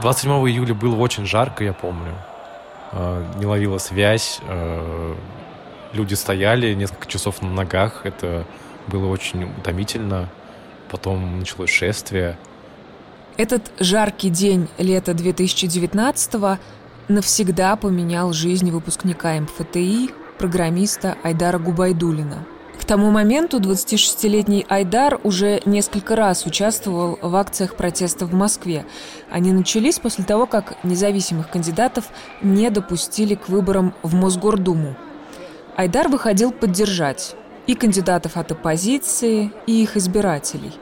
27 июля было очень жарко, я помню. Э, не ловила связь. Э, люди стояли несколько часов на ногах. Это было очень утомительно. Потом началось шествие. Этот жаркий день лета 2019 навсегда поменял жизнь выпускника МФТИ, программиста Айдара Губайдулина – тому моменту 26-летний Айдар уже несколько раз участвовал в акциях протеста в Москве. Они начались после того, как независимых кандидатов не допустили к выборам в Мосгордуму. Айдар выходил поддержать и кандидатов от оппозиции, и их избирателей.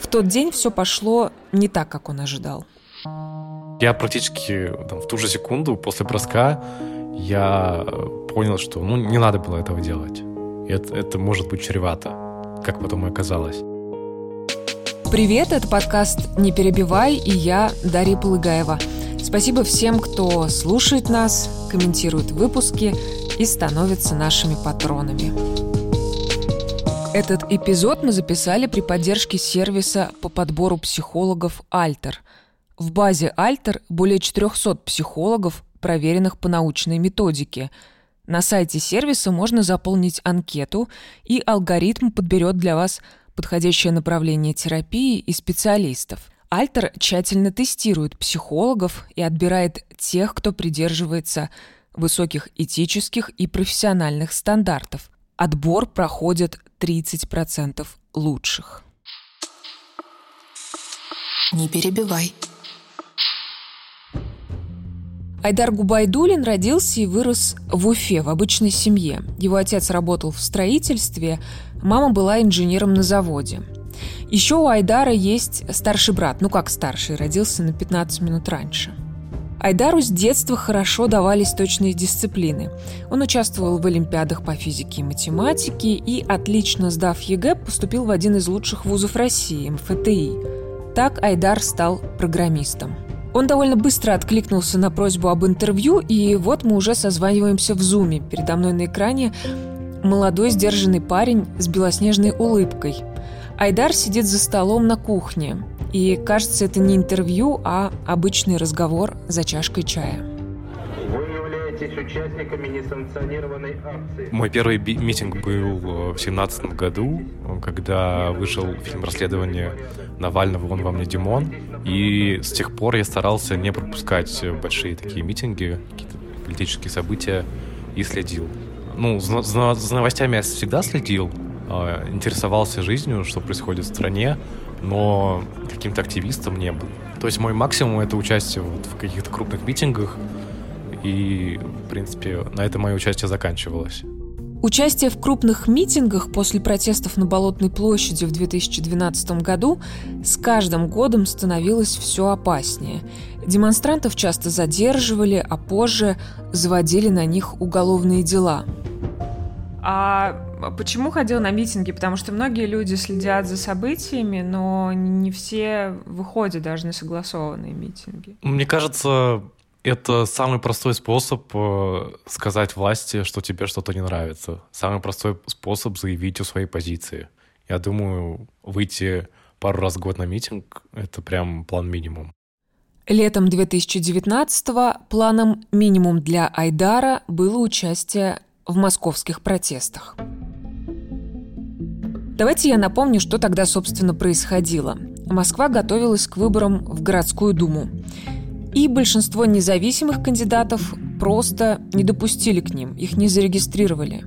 В тот день все пошло не так, как он ожидал. Я практически там, в ту же секунду после броска я понял, что ну, не надо было этого делать. Это, это может быть чревато, как потом и оказалось. Привет, это подкаст «Не перебивай» и я, Дарья Полыгаева. Спасибо всем, кто слушает нас, комментирует выпуски и становится нашими патронами. Этот эпизод мы записали при поддержке сервиса по подбору психологов «Альтер». В базе «Альтер» более 400 психологов, проверенных по научной методике – на сайте сервиса можно заполнить анкету, и алгоритм подберет для вас подходящее направление терапии и специалистов. Альтер тщательно тестирует психологов и отбирает тех, кто придерживается высоких этических и профессиональных стандартов. Отбор проходит 30% лучших. Не перебивай. Айдар Губайдулин родился и вырос в Уфе, в обычной семье. Его отец работал в строительстве, мама была инженером на заводе. Еще у Айдара есть старший брат, ну как старший, родился на 15 минут раньше. Айдару с детства хорошо давались точные дисциплины. Он участвовал в олимпиадах по физике и математике и, отлично сдав ЕГЭ, поступил в один из лучших вузов России – МФТИ. Так Айдар стал программистом – он довольно быстро откликнулся на просьбу об интервью, и вот мы уже созваниваемся в Zoom'е. Передо мной на экране молодой сдержанный парень с белоснежной улыбкой. Айдар сидит за столом на кухне, и кажется, это не интервью, а обычный разговор за чашкой чая являетесь участниками несанкционированной акции. Мой первый митинг был в семнадцатом году, когда вышел фильм расследования Навального «Он вам не Димон». И с тех пор я старался не пропускать большие такие митинги, какие-то политические события и следил. Ну, за, за, за новостями я всегда следил, э, интересовался жизнью, что происходит в стране, но каким-то активистом не был. То есть мой максимум — это участие вот в каких-то крупных митингах, и, в принципе, на этом мое участие заканчивалось. Участие в крупных митингах после протестов на Болотной площади в 2012 году с каждым годом становилось все опаснее. Демонстрантов часто задерживали, а позже заводили на них уголовные дела. А почему ходил на митинги? Потому что многие люди следят за событиями, но не все выходят даже на согласованные митинги. Мне кажется, это самый простой способ э, сказать власти, что тебе что-то не нравится. Самый простой способ заявить о своей позиции. Я думаю, выйти пару раз в год на митинг — это прям план минимум. Летом 2019-го планом минимум для Айдара было участие в московских протестах. Давайте я напомню, что тогда, собственно, происходило. Москва готовилась к выборам в городскую думу. И большинство независимых кандидатов просто не допустили к ним, их не зарегистрировали.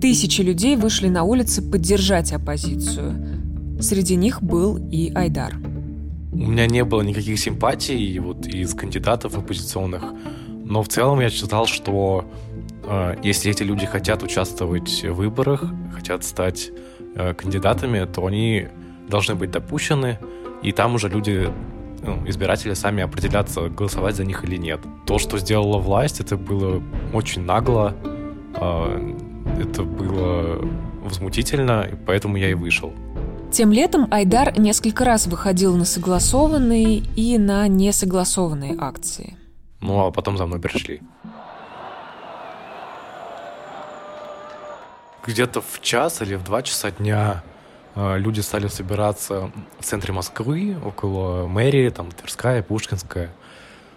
Тысячи людей вышли на улицы поддержать оппозицию. Среди них был и Айдар. У меня не было никаких симпатий вот из кандидатов оппозиционных, но в целом я считал, что э, если эти люди хотят участвовать в выборах, хотят стать э, кандидатами, то они должны быть допущены, и там уже люди ну, избиратели сами определятся, голосовать за них или нет. То, что сделала власть, это было очень нагло, э, это было возмутительно, и поэтому я и вышел. Тем летом Айдар несколько раз выходил на согласованные и на несогласованные акции. Ну, а потом за мной пришли. Где-то в час или в два часа дня люди стали собираться в центре Москвы, около мэрии, там Тверская, Пушкинская.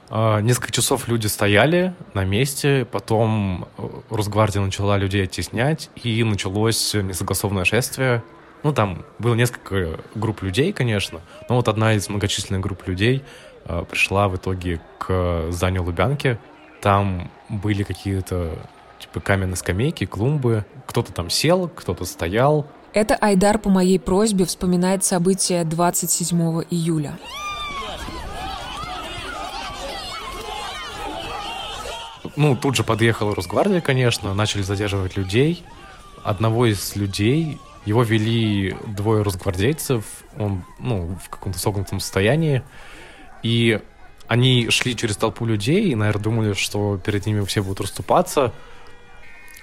Э, несколько часов люди стояли на месте, потом Росгвардия начала людей оттеснять, и началось несогласованное шествие. Ну, там было несколько групп людей, конечно, но вот одна из многочисленных групп людей пришла в итоге к зданию Лубянки. Там были какие-то типа каменные скамейки, клумбы. Кто-то там сел, кто-то стоял. Это Айдар по моей просьбе вспоминает события 27 июля. Ну, тут же подъехала Росгвардия, конечно, начали задерживать людей. Одного из людей, его вели двое росгвардейцев, он, ну, в каком-то согнутом состоянии. И они шли через толпу людей и, наверное, думали, что перед ними все будут расступаться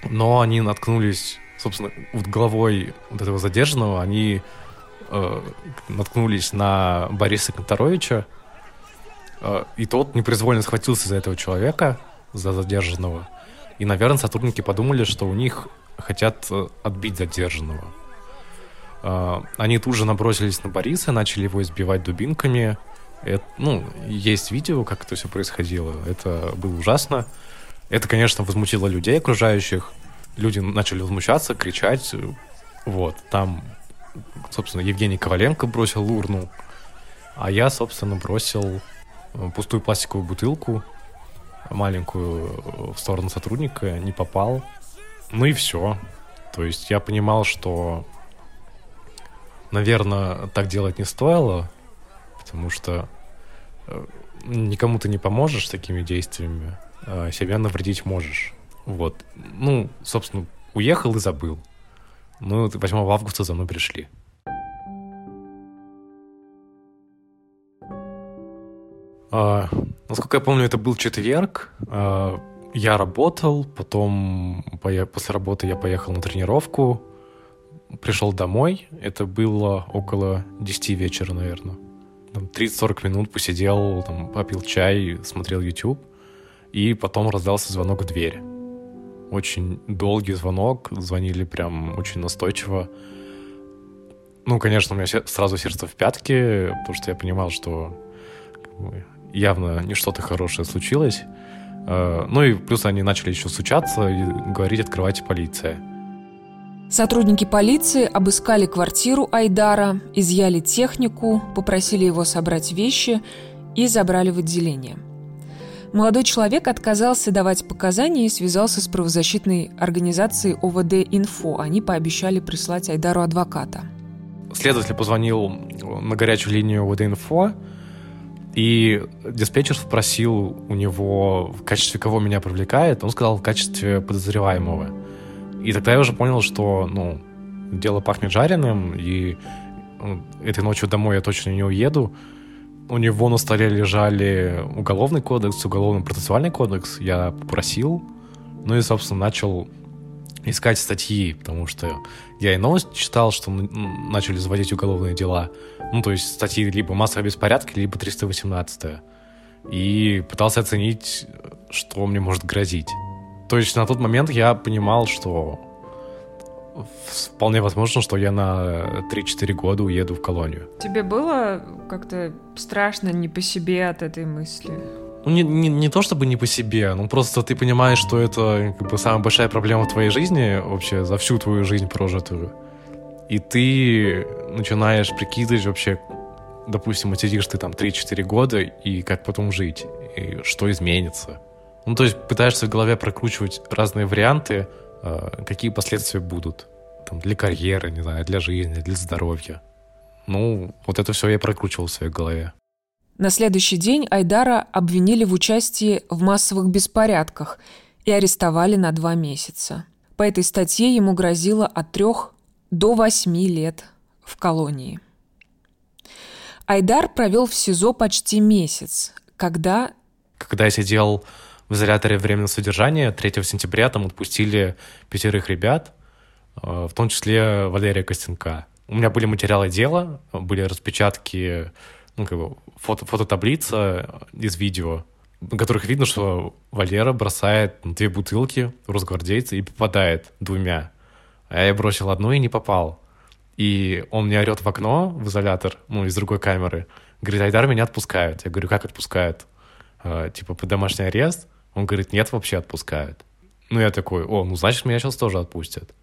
но они наткнулись, собственно, вот головой вот этого задержанного, они э, наткнулись на Бориса Конторовича, э, и тот непроизвольно схватился за этого человека, за задержанного. И, наверное, сотрудники подумали, что у них хотят э, отбить задержанного. Э, они тут же набросились на Бориса, начали его избивать дубинками. Это, ну, есть видео, как это все происходило. Это было ужасно. Это, конечно, возмутило людей окружающих. Люди начали возмущаться, кричать. Вот, там, собственно, Евгений Коваленко бросил урну, а я, собственно, бросил э, пустую пластиковую бутылку, маленькую, в сторону сотрудника, не попал. Ну и все. То есть я понимал, что, наверное, так делать не стоило, потому что э, никому ты не поможешь такими действиями. Э, себя навредить можешь. Вот. Ну, собственно, уехал и забыл. Ну, 8 августа за мной пришли. А, насколько я помню, это был четверг. А, я работал, потом после работы я поехал на тренировку, пришел домой. Это было около 10 вечера, наверное. 30-40 минут посидел, там, попил чай, смотрел YouTube. И потом раздался звонок в дверь. Очень долгий звонок, звонили прям очень настойчиво. Ну, конечно, у меня сразу сердце в пятки, потому что я понимал, что явно не что-то хорошее случилось. Э, ну и плюс они начали еще стучаться и говорить «открывайте полиция». Сотрудники полиции обыскали квартиру Айдара, изъяли технику, попросили его собрать вещи и забрали в отделение – Молодой человек отказался давать показания и связался с правозащитной организацией ОВД «Инфо». Они пообещали прислать Айдару адвоката. Следователь позвонил на горячую линию ОВД «Инфо», и диспетчер спросил у него, в качестве кого меня привлекает. Он сказал, в качестве подозреваемого. И тогда я уже понял, что, ну, дело пахнет жареным, и ну, этой ночью домой я точно не уеду у него на столе лежали уголовный кодекс, уголовно-процессуальный кодекс. Я попросил, ну и, собственно, начал искать статьи, потому что я и новость читал, что начали заводить уголовные дела. Ну, то есть статьи либо массовые беспорядки, либо 318 И пытался оценить, что мне может грозить. То есть на тот момент я понимал, что вполне возможно, что я на 3-4 года уеду в колонию. Тебе было как-то страшно не по себе от этой мысли? Ну, не, не, не то чтобы не по себе, ну просто ты понимаешь, что это как бы самая большая проблема в твоей жизни вообще за всю твою жизнь прожитую. И ты начинаешь прикидывать вообще, допустим, сидишь ты там 3-4 года, и как потом жить, и что изменится. Ну, то есть пытаешься в голове прокручивать разные варианты, какие последствия будут там, для карьеры, не знаю, для жизни, для здоровья. Ну, вот это все я прокручивал в своей голове. На следующий день Айдара обвинили в участии в массовых беспорядках и арестовали на два месяца. По этой статье ему грозило от трех до восьми лет в колонии. Айдар провел в СИЗО почти месяц, когда... Когда я сидел в изоляторе временного содержания 3 сентября там отпустили пятерых ребят, э, в том числе Валерия Костенка. У меня были материалы дела, были распечатки, ну, как бы фото, фототаблица из видео, на которых видно, что Валера бросает две бутылки росгвардейца и попадает двумя. А я бросил одну и не попал. И он мне орет в окно, в изолятор, ну, из другой камеры. Говорит, Айдар меня отпускают. Я говорю, как отпускают? Э, типа, под домашний арест? Он говорит, нет, вообще отпускают. Ну, я такой, о, ну, значит, меня сейчас тоже отпустят.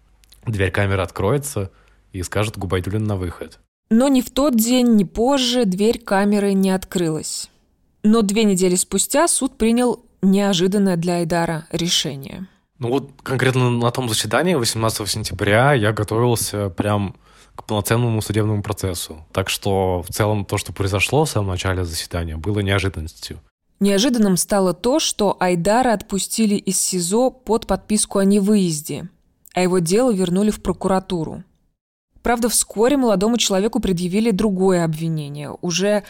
Дверь камеры откроется, и скажет Губайдулин на выход. Но ни в тот день, ни позже дверь камеры не открылась. Но две недели спустя суд принял неожиданное для Айдара решение. Ну вот конкретно на том заседании 18 сентября я готовился прям к полноценному судебному процессу. Так что в целом то, что произошло в самом начале заседания, было неожиданностью. Неожиданным стало то, что Айдара отпустили из СИЗО под подписку о невыезде, а его дело вернули в прокуратуру. Правда, вскоре молодому человеку предъявили другое обвинение, уже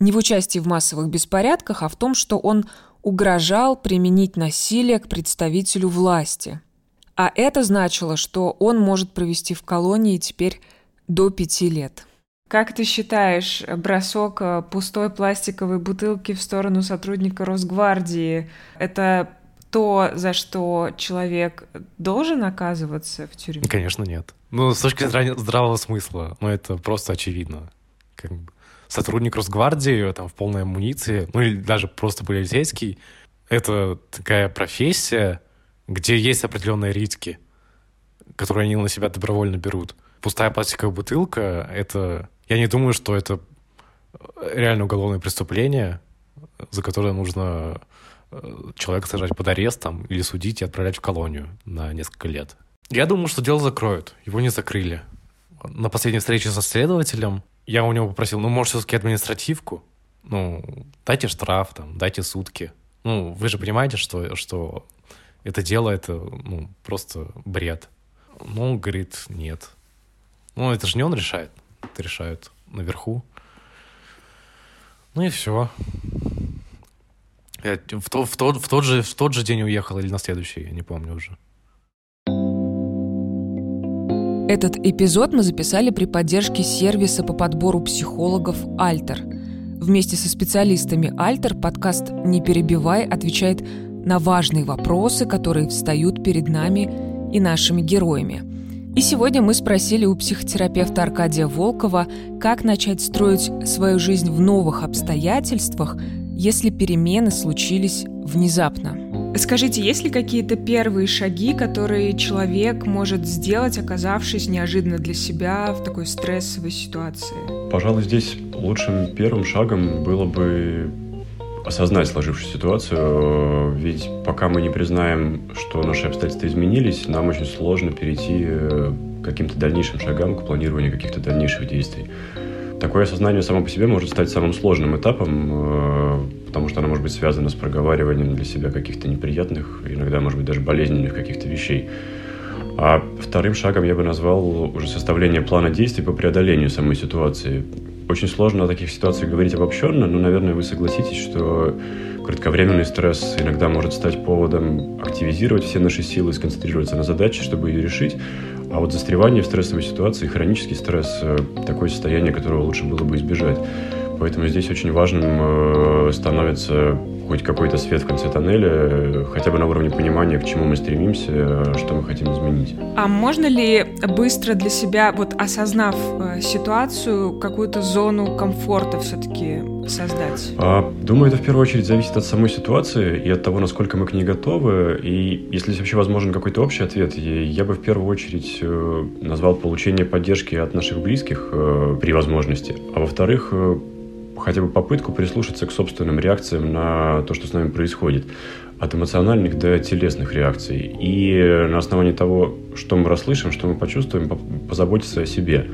не в участии в массовых беспорядках, а в том, что он угрожал применить насилие к представителю власти. А это значило, что он может провести в колонии теперь до пяти лет. Как ты считаешь, бросок э, пустой пластиковой бутылки в сторону сотрудника Росгвардии – это то, за что человек должен оказываться в тюрьме? Конечно, нет. Ну, с точки зрения здравого смысла, ну, это просто очевидно. Как бы сотрудник Росгвардии там, в полной амуниции, ну или даже просто полицейский, это такая профессия, где есть определенные риски, которые они на себя добровольно берут. Пустая пластиковая бутылка — это... Я не думаю, что это реально уголовное преступление, за которое нужно э, человека сажать под арест там, или судить и отправлять в колонию на несколько лет. Я думаю, что дело закроют. Его не закрыли. На последней встрече со следователем я у него попросил, ну, может, все-таки административку? Ну, дайте штраф, там, дайте сутки. Ну, вы же понимаете, что, что это дело, это, ну, просто бред. Ну, он говорит, нет. Ну, это же не он решает. Решают наверху. Ну и все. Я в, то, в, тот, в, тот же, в тот же день уехал или на следующий, я не помню уже. Этот эпизод мы записали при поддержке сервиса по подбору психологов «Альтер». Вместе со специалистами «Альтер» подкаст «Не перебивай» отвечает на важные вопросы, которые встают перед нами и нашими героями. И сегодня мы спросили у психотерапевта Аркадия Волкова, как начать строить свою жизнь в новых обстоятельствах, если перемены случились внезапно. Скажите, есть ли какие-то первые шаги, которые человек может сделать, оказавшись неожиданно для себя в такой стрессовой ситуации? Пожалуй, здесь лучшим первым шагом было бы осознать сложившуюся ситуацию, ведь пока мы не признаем, что наши обстоятельства изменились, нам очень сложно перейти к каким-то дальнейшим шагам, к планированию каких-то дальнейших действий. Такое осознание само по себе может стать самым сложным этапом, э, потому что оно может быть связано с проговариванием для себя каких-то неприятных, иногда, может быть, даже болезненных каких-то вещей. А вторым шагом я бы назвал уже составление плана действий по преодолению самой ситуации. Очень сложно о таких ситуациях говорить обобщенно, но, наверное, вы согласитесь, что кратковременный стресс иногда может стать поводом активизировать все наши силы и сконцентрироваться на задаче, чтобы ее решить. А вот застревание в стрессовой ситуации, хронический стресс, э, такое состояние, которого лучше было бы избежать. Поэтому здесь очень важным э, становится хоть какой-то свет в конце тоннеля, э, хотя бы на уровне понимания, к чему мы стремимся, э, что мы хотим изменить. А можно ли быстро для себя, вот осознав ситуацию, какую-то зону комфорта все-таки создать? А, думаю, это в первую очередь зависит от самой ситуации и от того, насколько мы к ней готовы. И если вообще возможен какой-то общий ответ, я бы в первую очередь назвал получение поддержки от наших близких при возможности. А во-вторых, хотя бы попытку прислушаться к собственным реакциям на то, что с нами происходит. От эмоциональных до телесных реакций. И на основании того, что мы расслышим, что мы почувствуем, позаботиться о себе.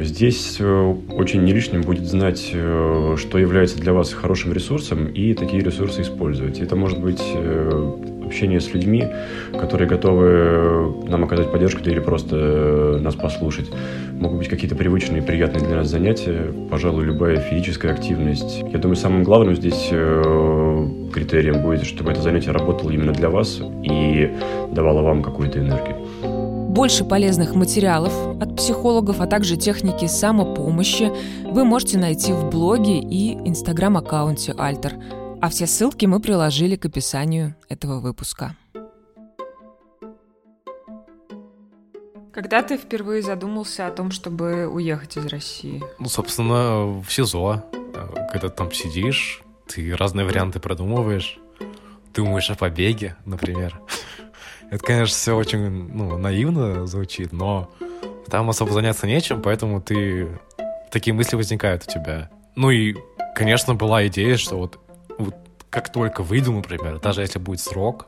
Здесь э, очень не лишним будет знать, э, что является для вас хорошим ресурсом, и такие ресурсы использовать. Это может быть э, общение с людьми, которые готовы нам оказать поддержку или просто нас послушать. Могут быть какие-то привычные, приятные для нас занятия, пожалуй, любая физическая активность. Я думаю, самым главным здесь критерием будет, чтобы это занятие работало именно для вас и давало вам какую-то энергию. Больше полезных материалов от психологов, а также техники самопомощи вы можете найти в блоге и инстаграм-аккаунте Альтер. А все ссылки мы приложили к описанию этого выпуска. Когда ты впервые задумался о том, чтобы уехать из России? Ну, собственно, в СИЗО. Когда там сидишь, ты разные варианты продумываешь. Думаешь о побеге, например. Это, конечно, все очень ну, наивно звучит, но там особо заняться нечем, поэтому ты такие мысли возникают у тебя. Ну и, конечно, была идея, что вот, вот как только выйду, например, даже если будет срок,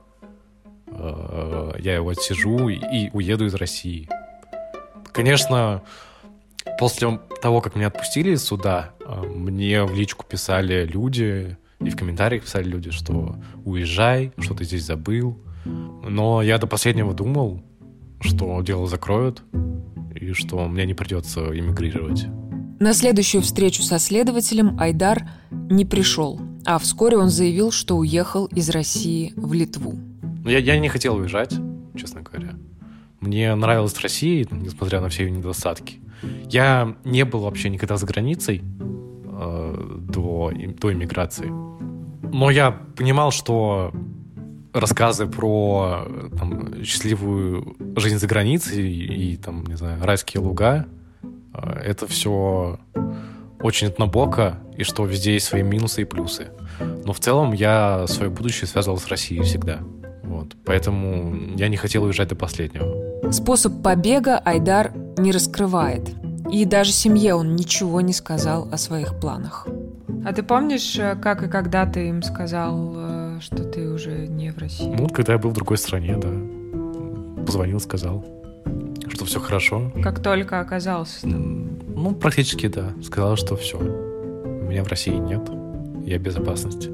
э, я его отсижу и уеду из России. Конечно, после того, как меня отпустили из суда, э, мне в личку писали люди, и в комментариях писали люди, что уезжай, что ты здесь забыл. Но я до последнего думал, что дело закроют, и что мне не придется эмигрировать. На следующую встречу со следователем Айдар не пришел, а вскоре он заявил, что уехал из России в Литву. Ну, я, я не хотел уезжать, честно говоря. Мне нравилась Россия, несмотря на все ее недостатки. Я не был вообще никогда за границей э, до, до иммиграции. Но я понимал, что рассказы про там, счастливую жизнь за границей и, и там, не знаю, райские луга, э, это все очень однобоко, и что везде есть свои минусы и плюсы. Но в целом я свое будущее связывал с Россией всегда. Вот. Поэтому я не хотел уезжать до последнего. Способ побега Айдар не раскрывает. И даже семье он ничего не сказал о своих планах. А ты помнишь, э, как и когда ты им сказал, э, что ты уже не в России? Ну, когда я был в другой стране, да. Позвонил, сказал, что все хорошо. Как только оказался там? Ну, практически, да. Сказал, что все. Меня в России нет. Я в безопасности.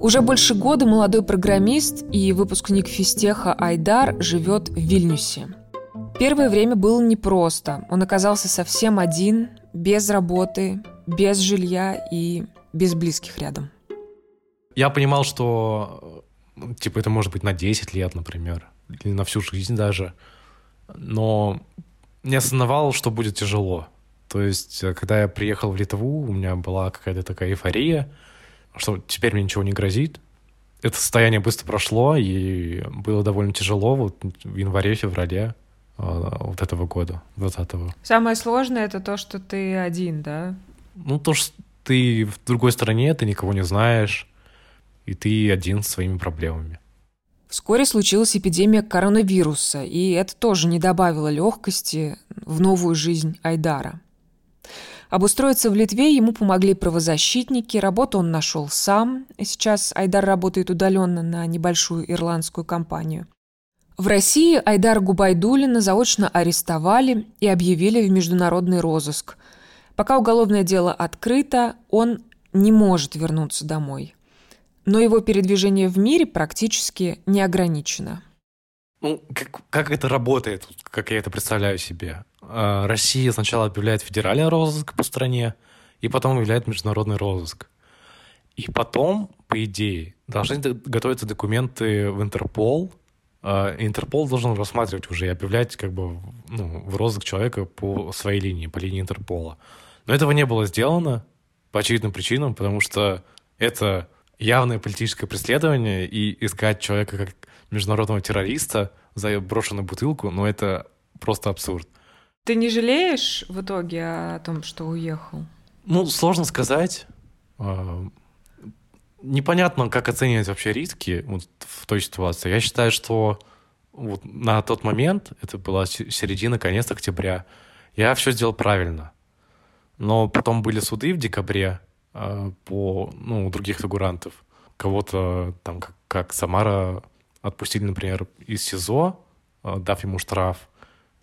Уже больше года молодой программист и выпускник физтеха Айдар живет в Вильнюсе. Первое время было непросто. Он оказался совсем один, без работы, без жилья и без близких рядом. Я понимал, что типа это может быть на 10 лет, например, или на всю жизнь даже. Но не осознавал, что будет тяжело. То есть, э, когда я приехал в Литву, у меня была какая-то такая эйфория, что теперь мне ничего не грозит. Это состояние быстро прошло, и было довольно тяжело вот в январе-феврале э, вот этого года, 20-го. Самое сложное — это то, что ты один, да? Ну, то, что ты в другой стране, ты никого не знаешь, и ты один с своими проблемами. Вскоре случилась эпидемия коронавируса, и это тоже не добавило легкости в новую жизнь Айдара. Обустроиться в Литве ему помогли правозащитники, работу он нашел сам. Сейчас Айдар работает удаленно на небольшую ирландскую компанию. В России Айдар Губайдулина заочно арестовали и объявили в международный розыск. Пока уголовное дело открыто, он не может вернуться домой. Но его передвижение в мире практически не ограничено. Ну, как, как это работает, как я это представляю себе? А, Россия сначала объявляет федеральный розыск по стране, и потом объявляет международный розыск. И потом, по идее, должны готовиться документы в Интерпол. А, Интерпол должен рассматривать уже и объявлять как бы ну, в розыск человека по своей линии, по линии Интерпола. Но этого не было сделано по очевидным причинам, потому что это явное политическое преследование, и искать человека как международного террориста за брошенную бутылку, ну это просто абсурд. Ты не жалеешь в итоге о том, что уехал? Ну, сложно сказать. А, непонятно, как оценивать вообще риски вот в той ситуации. Я считаю, что вот на тот момент, это была середина, конец октября, я все сделал правильно. Но потом были суды в декабре по ну, других фигурантов. Кого-то там, как, как Самара, отпустили, например, из СИЗО, э, дав ему штраф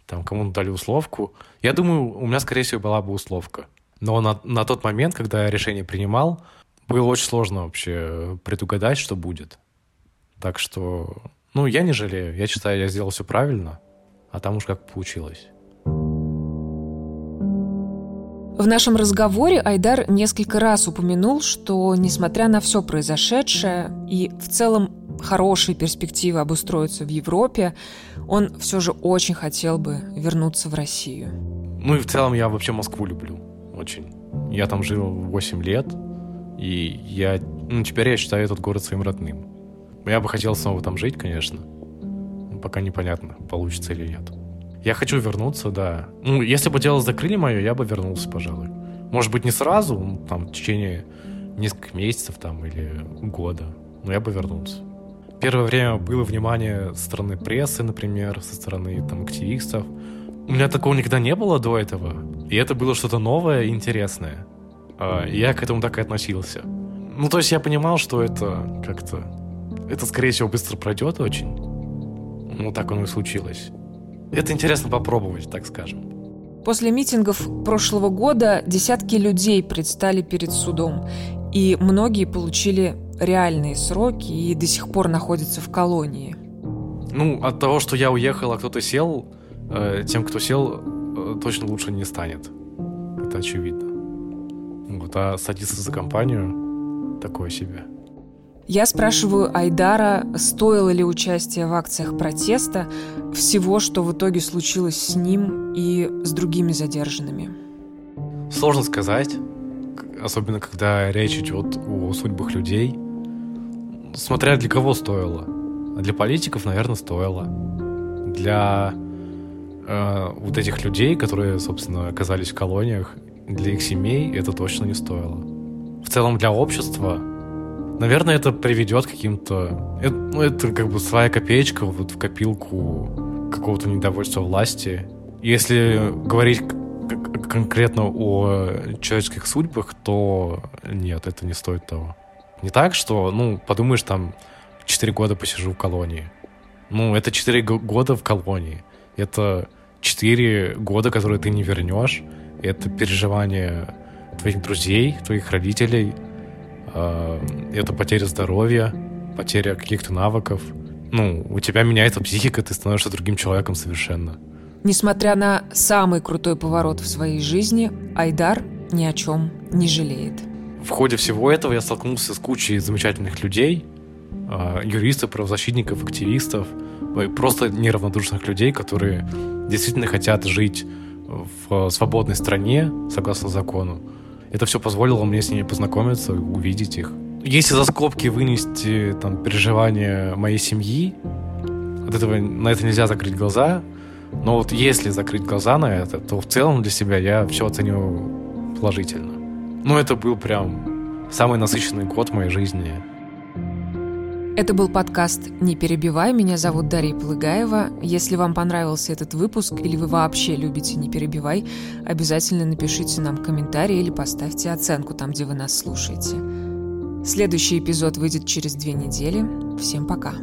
там кому-то дали условку. Я думаю, у меня, скорее всего, была бы условка. Но на, на тот момент, когда я решение принимал, было очень сложно вообще предугадать, что будет. Так что, ну, я не жалею. Я считаю, я сделал все правильно, а там уж как получилось. В нашем разговоре Айдар несколько раз упомянул, что, несмотря на все произошедшее и в целом хорошие перспективы обустроиться в Европе, он все же очень хотел бы вернуться в Россию. Ну и в целом я вообще Москву люблю очень. Я там жил 8 лет, и я, ну, теперь я считаю этот город своим родным. Я бы хотел снова там жить, конечно. Но пока непонятно, получится или нет. Я хочу вернуться, да. Ну, если бы дело закрыли мое, я бы вернулся, пожалуй. Может быть, не сразу, ну, там, в течение нескольких месяцев там или года, но я бы вернулся. Первое время было внимание со стороны прессы, например, со стороны там активистов. У меня такого никогда не было до этого. И это было что-то новое и интересное. А, и я к этому так и относился. Ну, то есть я понимал, что это как-то... Это, скорее всего, быстро пройдет очень. Ну, так оно и случилось. Это интересно попробовать, так скажем. После митингов прошлого года десятки людей предстали перед судом, и многие получили реальные сроки и до сих пор находятся в колонии. Ну, от того, что я уехал, а кто-то сел, э, тем, кто сел, э, точно лучше не станет. Это очевидно. Вот, а садиться за компанию такое себе. Я спрашиваю Айдара, стоило ли участие в акциях протеста всего, что в итоге случилось с ним и с другими задержанными. Сложно сказать, особенно когда речь идет о судьбах людей. Смотря для кого стоило. Для политиков, наверное, стоило. Для э, вот этих людей, которые, собственно, оказались в колониях, для их семей это точно не стоило. В целом для общества Наверное, это приведет к каким-то... Это, ну, это как бы своя копеечка вот в копилку какого-то недовольства власти. Если говорить конкретно о человеческих судьбах, то нет, это не стоит того. Не так, что, ну, подумаешь, там, 4 года посижу в колонии. Ну, это 4 года в колонии. Это 4 года, которые ты не вернешь. Это переживание твоих друзей, твоих родителей — это потеря здоровья, потеря каких-то навыков. Ну, у тебя меняется психика, ты становишься другим человеком совершенно. Несмотря на самый крутой поворот в своей жизни, Айдар ни о чем не жалеет. В ходе всего этого я столкнулся с кучей замечательных людей, э, юристов, правозащитников, активистов, э, просто неравнодушных людей, которые действительно хотят жить в свободной стране, согласно закону, это все позволило мне с ними познакомиться, увидеть их. Если за скобки вынести там переживания моей семьи, от этого на это нельзя закрыть глаза. Но вот если закрыть глаза на это, то в целом для себя я все оцениваю положительно. Ну, это был прям самый насыщенный год в моей жизни. Это был подкаст «Не перебивай». Меня зовут Дарья Полыгаева. Если вам понравился этот выпуск или вы вообще любите «Не перебивай», обязательно напишите нам комментарий или поставьте оценку там, где вы нас слушаете. Следующий эпизод выйдет через две недели. Всем пока.